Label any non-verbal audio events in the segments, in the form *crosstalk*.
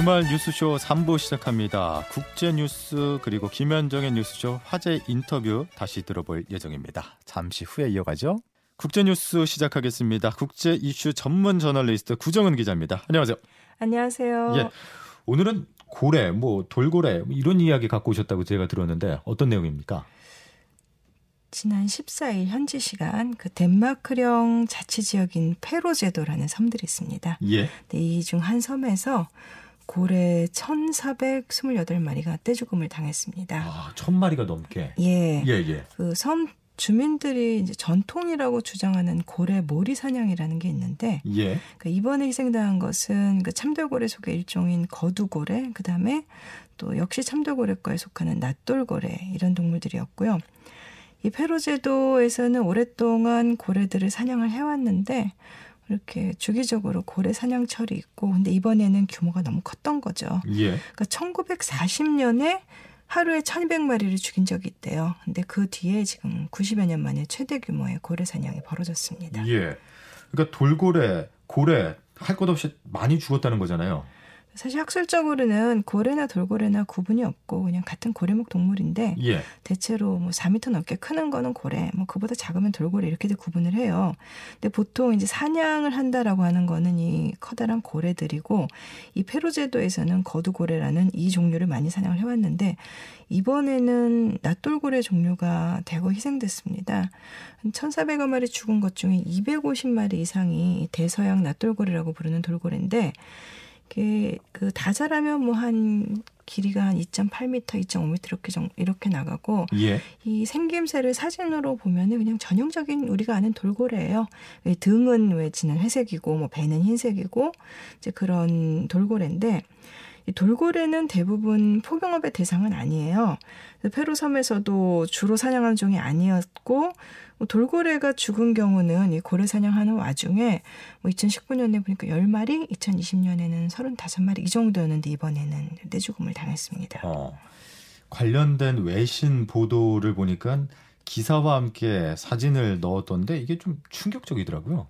주말 뉴스쇼 3부 시작합니다. 국제 뉴스 그리고 김현정의 뉴스쇼 화제 인터뷰 다시 들어볼 예정입니다. 잠시 후에 이어가죠. 국제 뉴스 시작하겠습니다. 국제 이슈 전문 저널리스트 구정은 기자입니다. 안녕하세요. 안녕하세요. 예. 오늘은 고래, 뭐 돌고래 뭐 이런 이야기 갖고 오셨다고 제가 들었는데 어떤 내용입니까? 지난 14일 현지 시간 그 덴마크령 자치 지역인 페로제도라는 섬들이 있습니다. 예. 이중 한 섬에서 고래 1,428마리가 떼죽음을 당했습니다. 아, 천 마리가 넘게. 예. 예, 예. 그 섬 주민들이 이제 전통이라고 주장하는 고래 모리 사냥이라는 게 있는데 예. 그러니까 이번에 희생당한 것은 그 참돌고래 속의 일종인 거두고래, 그 다음에 또 역시 참돌고래과에 속하는 낫돌고래 이런 동물들이었고요. 이 페루 제도에서는 오랫동안 고래들을 사냥을 해왔는데 이렇게 주기적으로 고래 사냥철이 있고 근데 이번에는 규모가 너무 컸던 거죠. 예. 그러니까 1940년에 하루에 1200마리를 죽인 적이 있대요. 근데 그 뒤에 지금 90여 년 만에 최대 규모의 고래 사냥이 벌어졌습니다. 예. 그러니까 돌고래, 고래 할 것 없이 많이 죽었다는 거잖아요. 사실 학술적으로는 고래나 돌고래나 구분이 없고 그냥 같은 고래목 동물인데 예. 대체로 뭐 4미터 넘게 크는 거는 고래, 뭐 그보다 작으면 돌고래 이렇게들 구분을 해요. 근데 보통 이제 사냥을 한다라고 하는 거는 이 커다란 고래들이고 이 페루제도에서는 거두고래라는 이 종류를 많이 사냥을 해왔는데 이번에는 낫돌고래 종류가 대거 희생됐습니다. 1,400여 마리 죽은 것 중에 250마리 이상이 대서양 낫돌고래라고 부르는 돌고래인데 그 다 자라면 뭐 한 길이가 한 2.8m, 2.5m 이렇게 정, 이렇게 나가고 예. 이 생김새를 사진으로 보면은 그냥 전형적인 우리가 아는 돌고래예요. 왜 등은 왜 지는 회색이고 뭐 배는 흰색이고 이제 그런 돌고래인데 이 돌고래는 대부분 포경업의 대상은 아니에요. 페루 섬에서도 주로 사냥하는 종이 아니었고 뭐 돌고래가 죽은 경우는 이 고래 사냥하는 와중에 뭐 2019년에 보니까 10마리, 2020년에는 35마리 이 정도였는데 이번에는 떼죽음을 당했습니다. 어. 관련된 외신 보도를 보니까 기사와 함께 사진을 넣었던데 이게 좀 충격적이더라고요.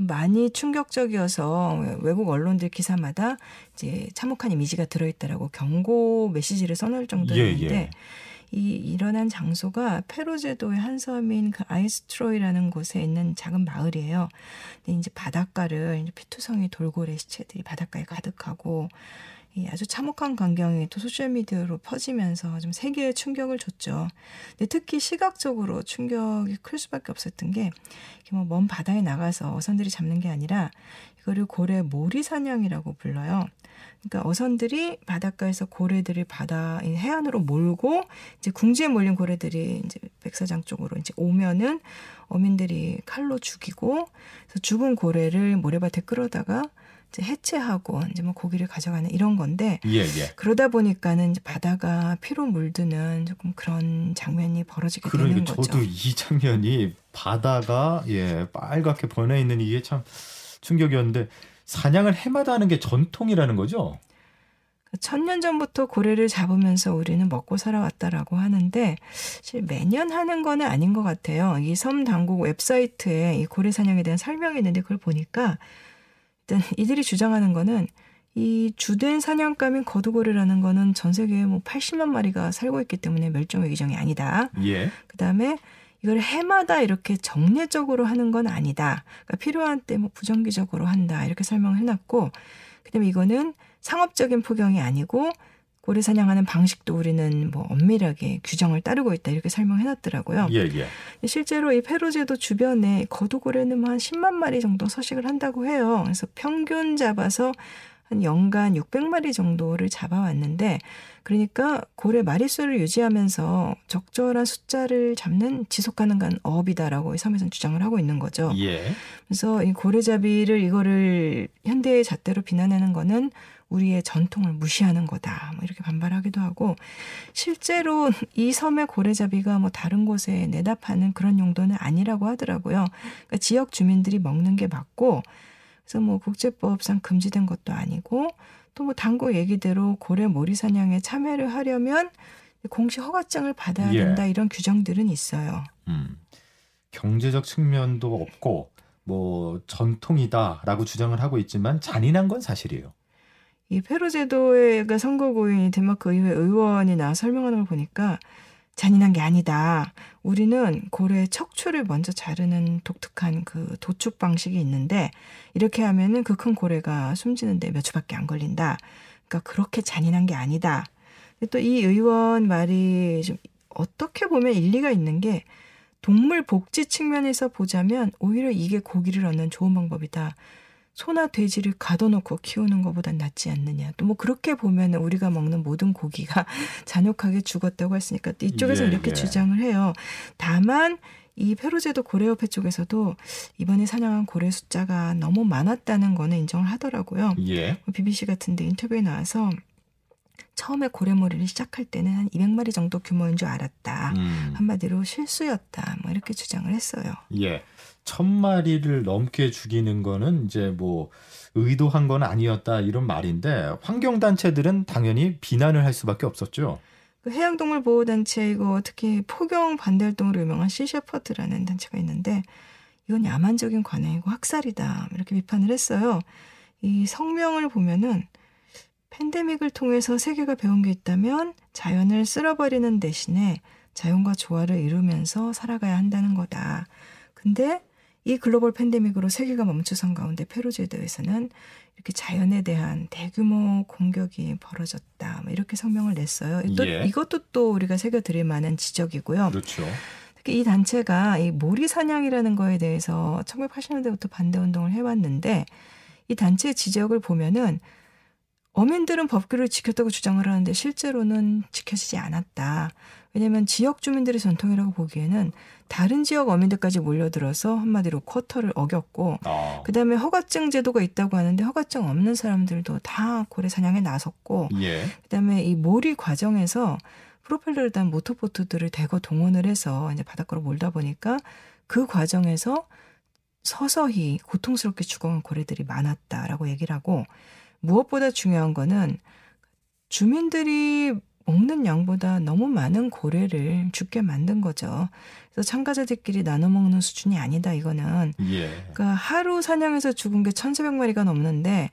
많이 충격적이어서 외국 언론들 기사마다 이제 참혹한 이미지가 들어있다라고 경고 메시지를 써놓을 정도였는데 예, 예. 이 일어난 장소가 페루제도의 한 섬인 그 아이스트로이라는 곳에 있는 작은 마을이에요. 근데 이제 바닷가를 이제 피투성이 돌고래 시체들이 바닷가에 가득하고 이 아주 참혹한 광경이 또 소셜미디어로 퍼지면서 좀 세계에 충격을 줬죠. 근데 특히 시각적으로 충격이 클 수밖에 없었던 게 뭐먼 바다에 나가서 어선들이 잡는 게 아니라 이거를 고래 모리 사냥이라고 불러요. 그러니까 어선들이 바닷가에서 고래들을 바다 해안으로 몰고 이제 궁지에 몰린 고래들이 이제 백사장 쪽으로 이제 오면은 어민들이 칼로 죽이고 죽은 고래를 모래밭에 끌어다가 이제 해체하고 이제 뭐 고기를 가져가는 이런 건데 예, 예. 그러다 보니까는 이제 바다가 피로 물드는 조금 그런 장면이 벌어지게 그러니까 되는 거죠. 저도 이 장면이 바다가 예 빨갛게 번해 있는 이게 참 충격이었는데 사냥을 해마다 하는 게 전통이라는 거죠. 천년 전부터 고래를 잡으면서 우리는 먹고 살아왔다라고 하는데 사실 매년 하는 거는 아닌 것 같아요. 이 섬 당국 웹사이트에 이 고래 사냥에 대한 설명이 있는데 그걸 보니까 일단 이들이 주장하는 거는 이 주된 사냥감인 거두고래라는 거는 전 세계에 뭐 80만 마리가 살고 있기 때문에 멸종 위기종이 아니다. 예. 그다음에 이걸 해마다 이렇게 정례적으로 하는 건 아니다. 그러니까 필요한 때 뭐 부정기적으로 한다. 이렇게 설명을 해놨고, 그다음에 이거는 상업적인 포경이 아니고 고래 사냥하는 방식도 우리는 뭐 엄밀하게 규정을 따르고 있다. 이렇게 설명해놨더라고요. 예, 예. 실제로 이 페루제도 주변에 거두고래는 뭐한 10만 마리 정도 서식을 한다고 해요. 그래서 평균 잡아서 한 연간 600마리 정도를 잡아왔는데 그러니까 고래 마리수를 유지하면서 적절한 숫자를 잡는 지속 가능한 어업이다라고 이 섬에서는 주장을 하고 있는 거죠. 예. 그래서 이 고래잡이를 이거를 현대의 잣대로 비난하는 거는 우리의 전통을 무시하는 거다. 뭐 이렇게 반발하기도 하고 실제로 이 섬의 고래잡이가 뭐 다른 곳에 내다 파는 그런 용도는 아니라고 하더라고요. 그러니까 지역 주민들이 먹는 게 맞고 그래서 뭐 국제법상 금지된 것도 아니고 또 뭐 당국 얘기대로 고래 모리 사냥에 참여를 하려면 공시 허가증을 받아야 예. 된다 이런 규정들은 있어요. 음. 경제적 측면도 없고 뭐 전통이다라고 주장을 하고 있지만 잔인한 건 사실이에요. 이 페루 제도가 선거구인 덴마크 의회 의원이 나 설명하는 걸 보니까 잔인한 게 아니다. 우리는 고래 척추를 먼저 자르는 독특한 그 도축 방식이 있는데 이렇게 하면은 그 큰 고래가 숨지는데 몇 초밖에 안 걸린다. 그러니까 그렇게 잔인한 게 아니다. 또 이 의원 말이 좀 어떻게 보면 일리가 있는 게 동물 복지 측면에서 보자면 오히려 이게 고기를 얻는 좋은 방법이다. 소나 돼지를 가둬놓고 키우는 것보단 낫지 않느냐. 또 뭐 그렇게 보면 우리가 먹는 모든 고기가 *laughs* 잔혹하게 죽었다고 했으니까 이쪽에서 예, 이렇게 예. 주장을 해요. 다만 이 페루제도 고래협회 쪽에서도 이번에 사냥한 고래 숫자가 너무 많았다는 거는 인정을 하더라고요. 예. BBC 같은데 인터뷰에 나와서 처음에 고래몰이를 시작할 때는 한 200마리 정도 규모인 줄 알았다. 음. 한마디로 실수였다. 뭐 이렇게 주장을 했어요. 예. 천 마리를 넘게 죽이는 거는 이제 뭐 의도한 건 아니었다 이런 말인데 환경 단체들은 당연히 비난을 할 수밖에 없었죠. 그 해양동물 보호 단체이고 특히 포경 반대 활동으로 유명한 시셰퍼드라는 단체가 있는데 이건 야만적인 관행이고 학살이다 이렇게 비판을 했어요. 이 성명을 보면은 팬데믹을 통해서 세계가 배운 게 있다면 자연을 쓸어버리는 대신에 자연과 조화를 이루면서 살아가야 한다는 거다. 근데 이 글로벌 팬데믹으로 세계가 멈춰선 가운데 페루제도에서는 이렇게 자연에 대한 대규모 공격이 벌어졌다. 뭐 이렇게 성명을 냈어요. 또 예. 이것도 또 우리가 새겨드릴 만한 지적이고요. 그렇죠. 특히 이 단체가 이 모리 사냥이라는 거에 대해서 1980년대부터 반대 운동을 해왔는데 이 단체의 지적을 보면은 어민들은 법규를 지켰다고 주장을 하는데 실제로는 지켜지지 않았다. 왜냐하면 지역 주민들의 전통이라고 보기에는 다른 지역 어민들까지 몰려들어서 한마디로 쿼터를 어겼고 아. 그다음에 허가증 제도가 있다고 하는데 허가증 없는 사람들도 다 고래 사냥에 나섰고 예. 그다음에 이 몰이 과정에서 프로펠러를 단 모터보트들을 대거 동원을 해서 이제 바닷가로 몰다 보니까 그 과정에서 서서히 고통스럽게 죽어간 고래들이 많았다라고 얘기를 하고 무엇보다 중요한 거는 주민들이 먹는 양보다 너무 많은 고래를 죽게 만든 거죠. 그래서 참가자들끼리 나눠 먹는 수준이 아니다 이거는. 예. 그러니까 하루 사냥해서 죽은 게 1,400마리가 넘는데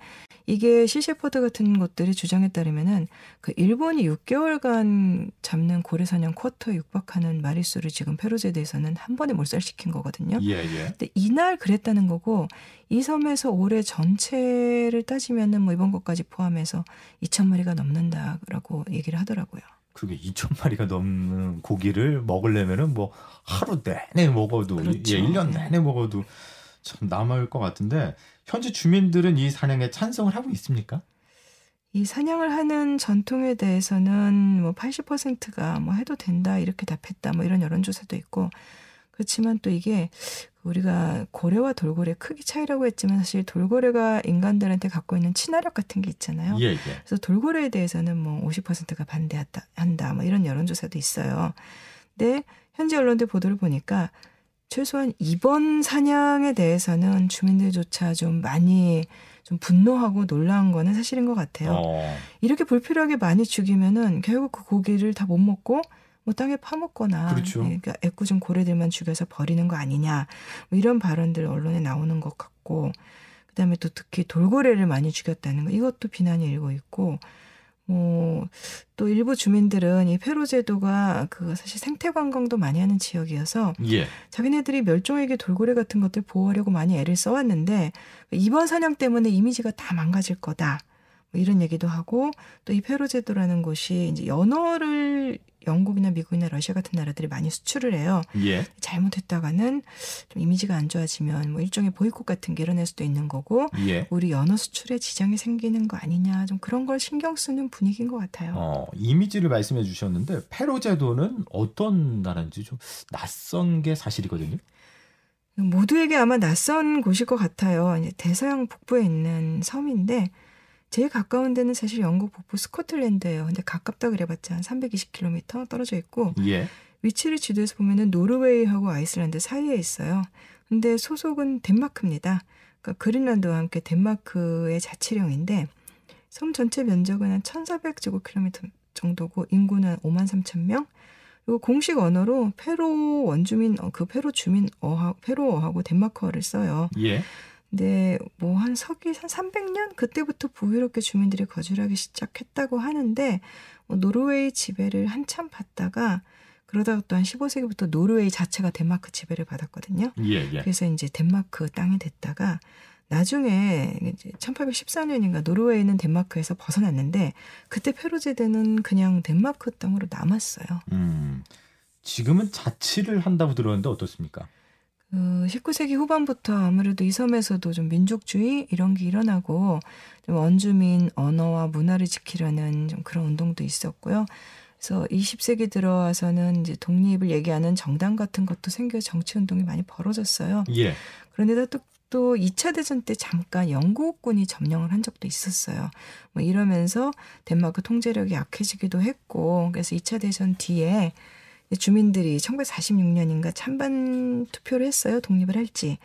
이게 시셰퍼드 같은 곳들이 주장에 따르면은 그 일본이 6개월간 잡는 고래 사냥 쿼터에 육박하는 마리수를 지금 페루제도에서는 한 번에 몰살시킨 거거든요. 예, 예. 근데 이날 그랬다는 거고 이 섬에서 올해 전체를 따지면은 뭐 이번 것까지 포함해서 2천 마리가 넘는다라고 얘기를 하더라고요. 그게 2천 마리가 넘는 고기를 먹으려면은 뭐 하루 내내 먹어도 그렇죠. 예, 1년 네. 내내 먹어도 참 남을 것 같은데 현지 주민들은 이 사냥에 찬성을 하고 있습니까? 이 사냥을 하는 전통에 대해서는 뭐 80%가 뭐 해도 된다 이렇게 답했다 뭐 이런 여론조사도 있고 그렇지만 또 이게 우리가 고래와 돌고래 크기 차이라고 했지만 사실 돌고래가 인간들한테 갖고 있는 친화력 같은 게 있잖아요. 예, 예. 그래서 돌고래에 대해서는 뭐 50%가 반대한다 한다 뭐 이런 여론조사도 있어요. 근데 현지 언론들 보도를 보니까 최소한 이번 사냥에 대해서는 주민들조차 좀 많이 좀 분노하고 놀라운 거는 사실인 것 같아요. 어, 이렇게 불필요하게 많이 죽이면은 결국 그 고기를 다 못 먹고 뭐 땅에 파먹거나 그렇죠. 예, 그러니까 애꿎은 고래들만 죽여서 버리는 거 아니냐 뭐 이런 발언들 언론에 나오는 것 같고 그다음에 또 특히 돌고래를 많이 죽였다는 거 이것도 비난이 일고 있고 뭐또 일부 주민들은 이 페루 제도가 그 사실 생태 관광도 많이 하는 지역이어서 예. 자기네들이 멸종위기 돌고래 같은 것들 보호하려고 많이 애를 써왔는데 이번 사냥 때문에 이미지가 다 망가질 거다. 뭐 이런 얘기도 하고 또 이 페루제도라는 곳이 이제 연어를 영국이나 미국이나 러시아 같은 나라들이 많이 수출을 해요. 예. 잘못했다가는 좀 이미지가 안 좋아지면 뭐 일종의 보이콧 같은 게 일어날 수도 있는 거고 예. 우리 연어 수출에 지장이 생기는 거 아니냐 좀 그런 걸 신경 쓰는 분위기인 것 같아요. 어, 이미지를 말씀해 주셨는데 페루 제도는 어떤 나라인지 좀 낯선 게 사실이거든요. 모두에게 아마 낯선 곳일 것 같아요. 이제 대서양 북부에 있는 섬인데 제일 가까운 데는 사실 영국 북부 스코틀랜드예요. 근데 가깝다 그래봤자 한 320km 떨어져 있고 예. 위치를 지도에서 보면은 노르웨이하고 아이슬란드 사이에 있어요. 근데 소속은 덴마크입니다. 그러니까 그린란드와 함께 덴마크의 자치령인데 섬 전체 면적은 한 1,400제곱킬로미터 정도고 인구는 한 5만 3천 명. 그리고 공식 언어로 페로 원주민 어, 그 페로 주민 어하 페로어하고 덴마크어를 써요. 예. 근데 뭐 한 서기 한 300년 그때부터 북유럽계 주민들이 거주를 하기 시작했다고 하는데 뭐 노르웨이 지배를 한참 받다가 그러다가 또 한 15세기부터 노르웨이 자체가 덴마크 지배를 받았거든요. 예, 예. 그래서 이제 덴마크 땅이 됐다가 나중에 이제 1814년인가 노르웨이는 덴마크에서 벗어났는데 그때 페로제대는 그냥 덴마크 땅으로 남았어요. 음. 지금은 자치를 한다고 들었는데 어떻습니까? 그 19세기 후반부터 아무래도 이 섬에서도 좀 민족주의 이런 게 일어나고 좀 원주민 언어와 문화를 지키려는 좀 그런 운동도 있었고요. 그래서 20세기 들어와서는 이제 독립을 얘기하는 정당 같은 것도 생겨 정치 운동이 많이 벌어졌어요. 예. 그런데다 또, 또 2차 대전 때 잠깐 영국군이 점령을 한 적도 있었어요. 뭐 이러면서 덴마크 통제력이 약해지기도 했고, 그래서 2차 대전 뒤에 주민들이 1946년인가 찬반 투표를 했어요. 독립을 할지.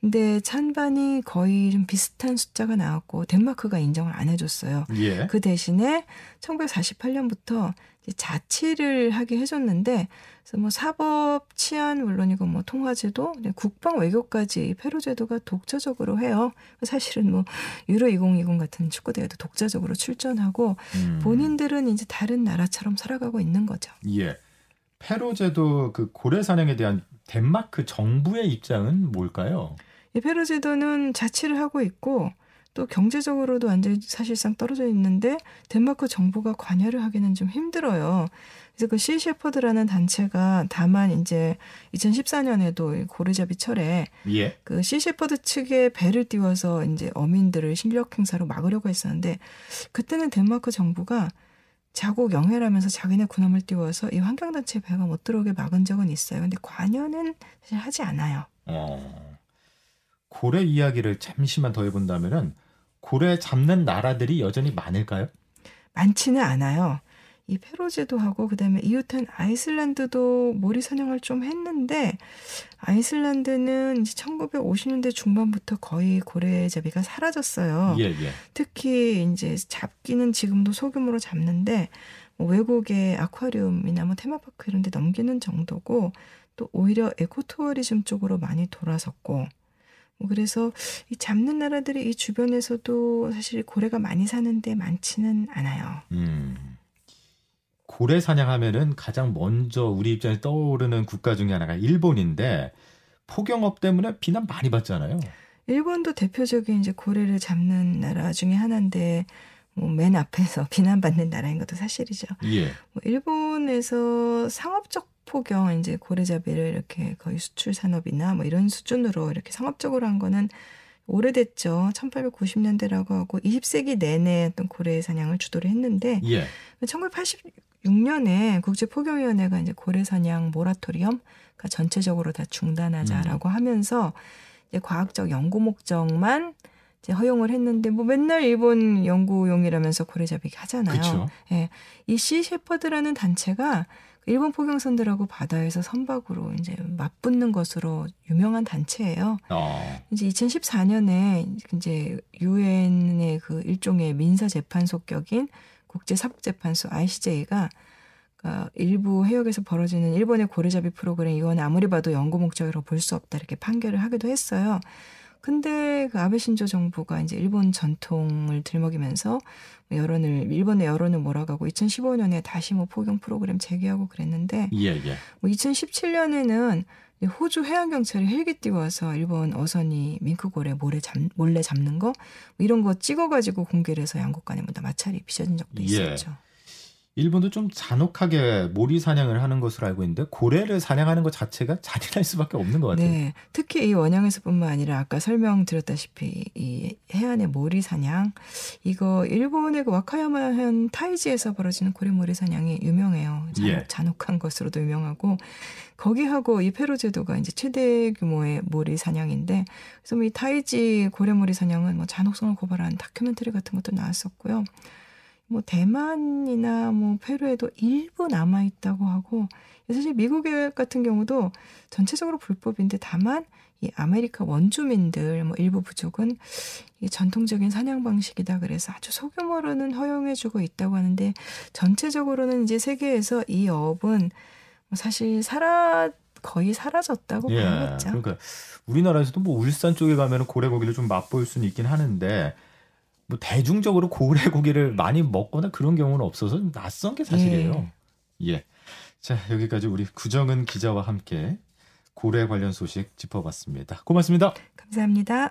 근데 찬반이 거의 좀 비슷한 숫자가 나왔고 덴마크가 인정을 안 해줬어요. 예. 그 대신에 1948년부터 자치를 하게 해줬는데 그래서 뭐 사법, 치안 물론이고 뭐 통화제도, 국방 외교까지 페루 제도가 독자적으로 해요. 사실은 뭐 유로 2020 같은 축구 대회도 독자적으로 출전하고 음. 본인들은 이제 다른 나라처럼 살아가고 있는 거죠. 예. 페루제도 그 고래 사냥에 대한 덴마크 정부의 입장은 뭘까요? 이 페루 제도는 자치를 하고 있고 또 경제적으로도 완전히 사실상 떨어져 있는데 덴마크 정부가 관여를 하기는 좀 힘들어요. 그래서 그 시셰퍼드라는 단체가 다만 이제 2014년에도 고르잡이 철에 예. 그 시셰퍼드 측에 배를 띄워서 이제 어민들을 실력 행사로 막으려고 했었는데 그때는 덴마크 정부가 자국 영해라면서 자기네 군함을 띄워서 이 환경단체 배가 못 들어오게 막은 적은 있어요. 근데 관여는 사실 하지 않아요. 어. 고래 이야기를 잠시만 더 해본다면은 고래 잡는 나라들이 여전히 많을까요? 많지는 않아요. 이 페로제도 하고 그다음에 이웃한 아이슬란드도 모리 사냥을 좀 했는데 아이슬란드는 이제 1950년대 중반부터 거의 고래잡이가 사라졌어요. 예, 예. 특히 이제 잡기는 지금도 소규모로 잡는데 뭐 외국의 아쿠아리움이나 뭐 테마파크 이런 데 넘기는 정도고 또 오히려 에코투어리즘 쪽으로 많이 돌아섰고 뭐 그래서 이 잡는 나라들이 이 주변에서도 사실 고래가 많이 사는데 많지는 않아요. 음. 고래 사냥하면은 가장 먼저 우리 입장에 떠오르는 국가 중에 하나가 일본인데 포경업 때문에 비난 많이 받잖아요. 일본도 대표적인 이제 고래를 잡는 나라 중에 하나인데 뭐 맨 앞에서 *laughs* 비난받는 나라인 것도 사실이죠. 예. 뭐 일본에서 상업적 포경 이제 고래잡이를 이렇게 거의 수출 산업이나 뭐 이런 수준으로 이렇게 상업적으로 한 거는 오래됐죠. 1890년대라고 하고 20세기 내내 어떤 고래 사냥을 주도를 했는데 예. 1986년에 국제포경위원회가 이제 고래 사냥 모라토리엄 그러니까 전체적으로 다 중단하자라고 음. 하면서 이제 과학적 연구 목적만 이제 허용을 했는데 뭐 맨날 일본 연구용이라면서 고래잡이 하잖아요. 그렇죠. 예. 이 시 셰퍼드라는 단체가 일본 포경선들하고 바다에서 선박으로 이제 맞붙는 것으로 유명한 단체예요. 어. 이제 2014년에 이제 유엔의 그 일종의 민사 재판소 격인 국제 사법 재판소 ICJ가 그러니까 일부 해역에서 벌어지는 일본의 고래잡이 프로그램 이건 아무리 봐도 연구 목적으로 볼 수 없다 이렇게 판결을 하기도 했어요. 근데 그 아베 신조 정부가 이제 일본 전통을 들먹이면서 여론을 일본의 여론을 몰아가고 2015년에 다시 뭐 포경 프로그램 재개하고 그랬는데 예, 예. 뭐 2017년에는 호주 해양 경찰이 헬기 띄워서 일본 어선이 밍크고래 몰래, 잡, 몰래 잡는 거 뭐 이런 거 찍어가지고 공개를 해서 양국 간에 뭐다 마찰이 빚어진 적도 예. 있었죠. 일본도 좀 잔혹하게 모리 사냥을 하는 것으로 알고 있는데 고래를 사냥하는 것 자체가 *laughs* 잔인할 수밖에 없는 것 같아요. 네, 특히 이 원양에서뿐만 아니라 아까 설명드렸다시피 이 해안의 모리 사냥 이거 일본의 그 와카야마현 타이지에서 벌어지는 고래 모리 사냥이 유명해요. 잔혹, 예. 잔혹한 것으로도 유명하고 거기하고 이 페루 제도가 이제 최대 규모의 모리 사냥인데 그래서 뭐 이 타이지 고래 몰이 사냥은 뭐 잔혹성을 고발한 다큐멘터리 같은 것도 나왔었고요. 뭐 대만이나 뭐 페루에도 일부 남아 있다고 하고 사실 미국 같은 경우도 전체적으로 불법인데 다만 이 아메리카 원주민들 뭐 일부 부족은 이 전통적인 사냥 방식이다 그래서 아주 소규모로는 허용해주고 있다고 하는데 전체적으로는 이제 세계에서 이 업은 뭐 사실 사라 거의 사라졌다고 예. 봐야겠죠. 그러니까 우리나라에서도 뭐 울산 쪽에 가면 고래고기를 좀 맛볼 수는 있긴 하는데 뭐 대중적으로 고래 고기를 *laughs* 많이 먹거나 그런 경우는 없어서 좀 낯선 게 사실이에요. 예. 자, 여기까지 우리 구정은 기자와 함께 고래 관련 소식 짚어봤습니다. 고맙습니다. 감사합니다.